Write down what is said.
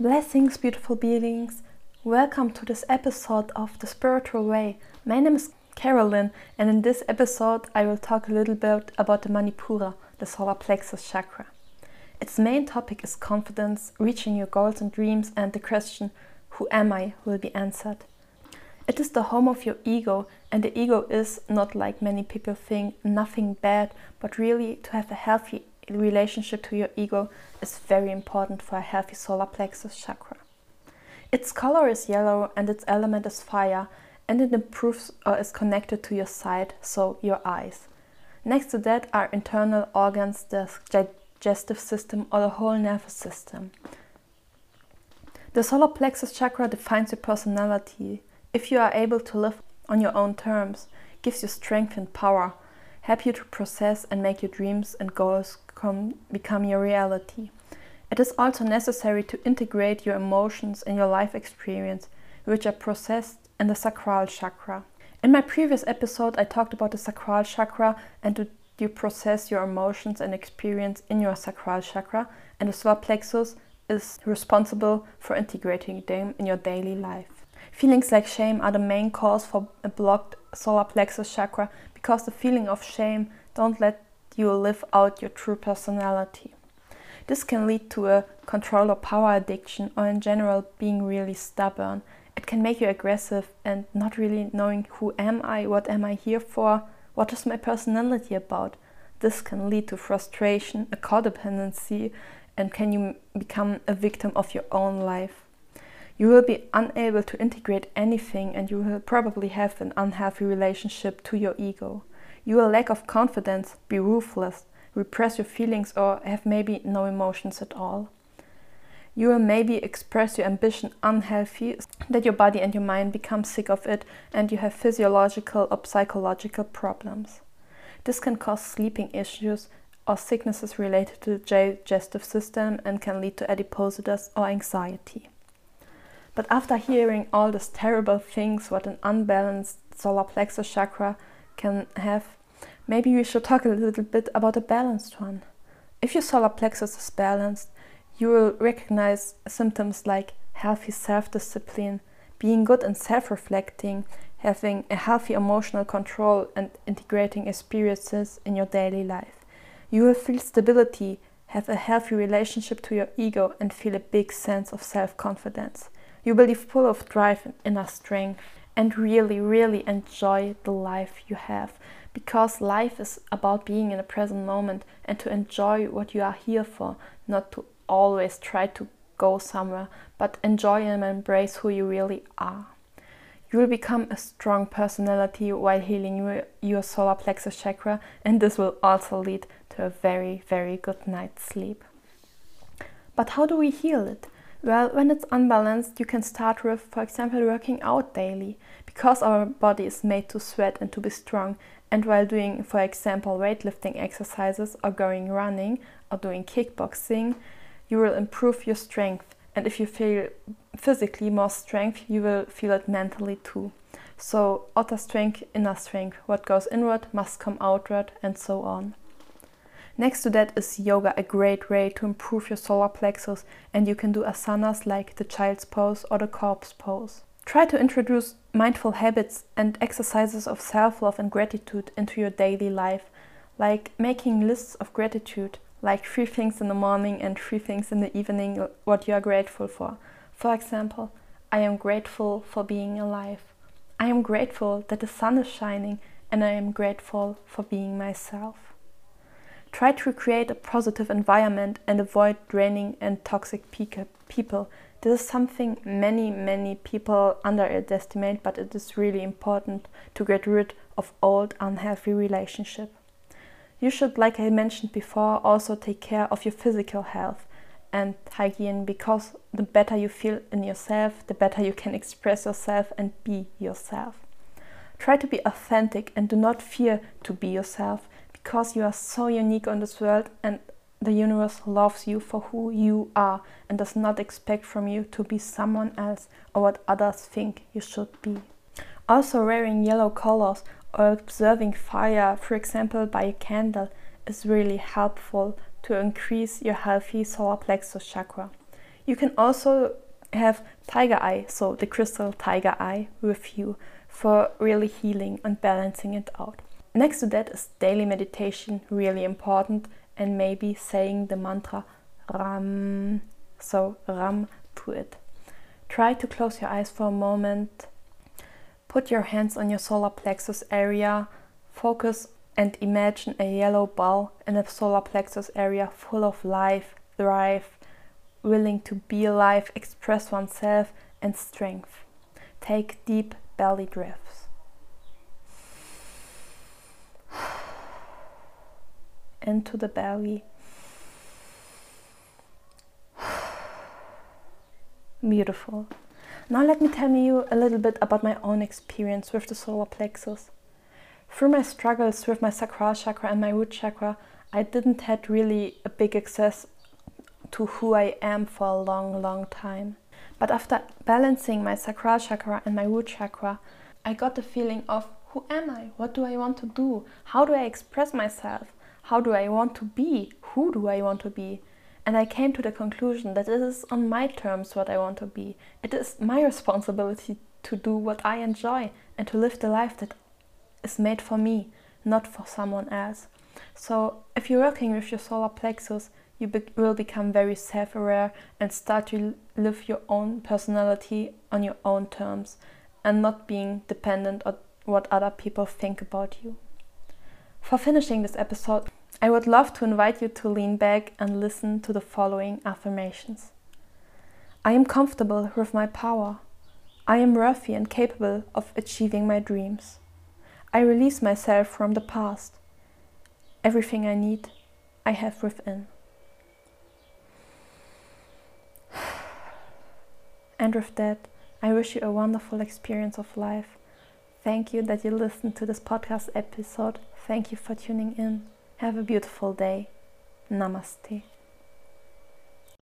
Blessings, beautiful beings. Welcome to this episode of The Spiritual Way. My name is Carolyn, and in this episode, I will talk a little bit about the Manipura, the solar plexus chakra. Its main topic is confidence, reaching your goals and dreams, and the question, Who am I? will be answered. It is the home of your ego, and the ego is not like many people think nothing bad, but really to have a healthy relationship to your ego is very important for a healthy solar plexus chakra. Its color is yellow and its element is fire, and it improves or is connected to your sight, so your eyes. Next to that are internal organs, the digestive system, or the whole nervous system. The solar plexus chakra defines your personality. If you are able to live on your own terms, gives you strength and power, help you to process and make your dreams and goals come, become your reality. It is also necessary to integrate your emotions and your life experience, which are processed in the sacral chakra. In my previous episode, I talked about the sacral chakra and to you process your emotions and experience in your sacral chakra, and the solar plexus is responsible for integrating them in your daily life. Feelings like shame are the main cause for a blocked solar plexus chakra because the feeling of shame don't let you will live out your true personality. This can lead to a control or power addiction or in general being really stubborn. It can make you aggressive and not really knowing who am I, what am I here for, what is my personality about. This can lead to frustration, a codependency, and can you become a victim of your own life. You will be unable to integrate anything and you will probably have an unhealthy relationship to your ego. You will lack of confidence, be ruthless, repress your feelings or have maybe no emotions at all. You will maybe express your ambition unhealthy, that your body and your mind become sick of it and you have physiological or psychological problems. This can cause sleeping issues or sicknesses related to the digestive system and can lead to adipositas or anxiety. But after hearing all these terrible things what an unbalanced solar plexus chakra can have, maybe we should talk a little bit about a balanced one. If your solar plexus is balanced, you will recognize symptoms like healthy self discipline, being good and self reflecting, having a healthy emotional control, and integrating experiences in your daily life. You will feel stability, have a healthy relationship to your ego, and feel a big sense of self confidence. You will be full of drive and inner strength and really, really enjoy the life you have because life is about being in the present moment and to enjoy what you are here for, not to always try to go somewhere, but enjoy and embrace who you really are. You will become a strong personality while healing your, solar plexus chakra, and this will also lead to a very, very good night's sleep. But how do we heal it? Well, when it's unbalanced, you can start with, for example, working out daily, because our body is made to sweat and to be strong. And while doing, for example, weightlifting exercises or going running or doing kickboxing, you will improve your strength. And if you feel physically more strength, you will feel it mentally too. So, outer strength, inner strength, what goes inward must come outward, and so on. Next to that is yoga, a great way to improve your solar plexus, and you can do asanas like the child's pose or the corpse pose. Try to introduce mindful habits and exercises of self love and gratitude into your daily life, like making lists of gratitude, like three things in the morning and three things in the evening, what you are grateful for. For example, I am grateful for being alive. I am grateful that the sun is shining, and I am grateful for being myself. Try to create a positive environment and avoid draining and toxic people. This is something many, many people underestimate, but it is really important to get rid of old unhealthy relationship. You should, like I mentioned before, also take care of your physical health and hygiene because the better you feel in yourself, the better you can express yourself and be yourself. Try to be authentic and do not fear to be yourself because you are so unique on this world and the universe loves you for who you are and does not expect from you to be someone else or what others think you should be. Also, wearing yellow colors or observing fire, for example, by a candle, is really helpful to increase your healthy solar plexus chakra. You can also have tiger eye, so the crystal tiger eye with you for really healing and balancing it out. Next to that is daily meditation, really important, and maybe saying the mantra Ram, so Ram to it. Try to close your eyes for a moment. Put your hands on your solar plexus area. Focus and imagine a yellow ball in the solar plexus area full of life, drive, willing to be alive, express oneself, and strength. Take deep belly breaths. Into the belly. Beautiful. Now let me tell you a little bit about my own experience with the solar plexus. Through my struggles with my sacral chakra and my root chakra, I didn't had really a big access to who I am for a long, long time. But after balancing my sacral chakra and my root chakra, I got the feeling of who am I? What do I want to do? How do I express myself? How do I want to be? Who do I want to be? And I came to the conclusion that it is on my terms what I want to be. It is my responsibility to do what I enjoy and to live the life that is made for me, not for someone else. So, if you're working with your solar plexus, you be will become very self aware and start to live your own personality on your own terms and not being dependent on what other people think about you. For finishing this episode, I would love to invite you to lean back and listen to the following affirmations I am comfortable with my power. I am worthy and capable of achieving my dreams. I release myself from the past. Everything I need, I have within. And with that, I wish you a wonderful experience of life. Thank you that you listened to this podcast episode. Thank you for tuning in. Have a beautiful day. Namaste.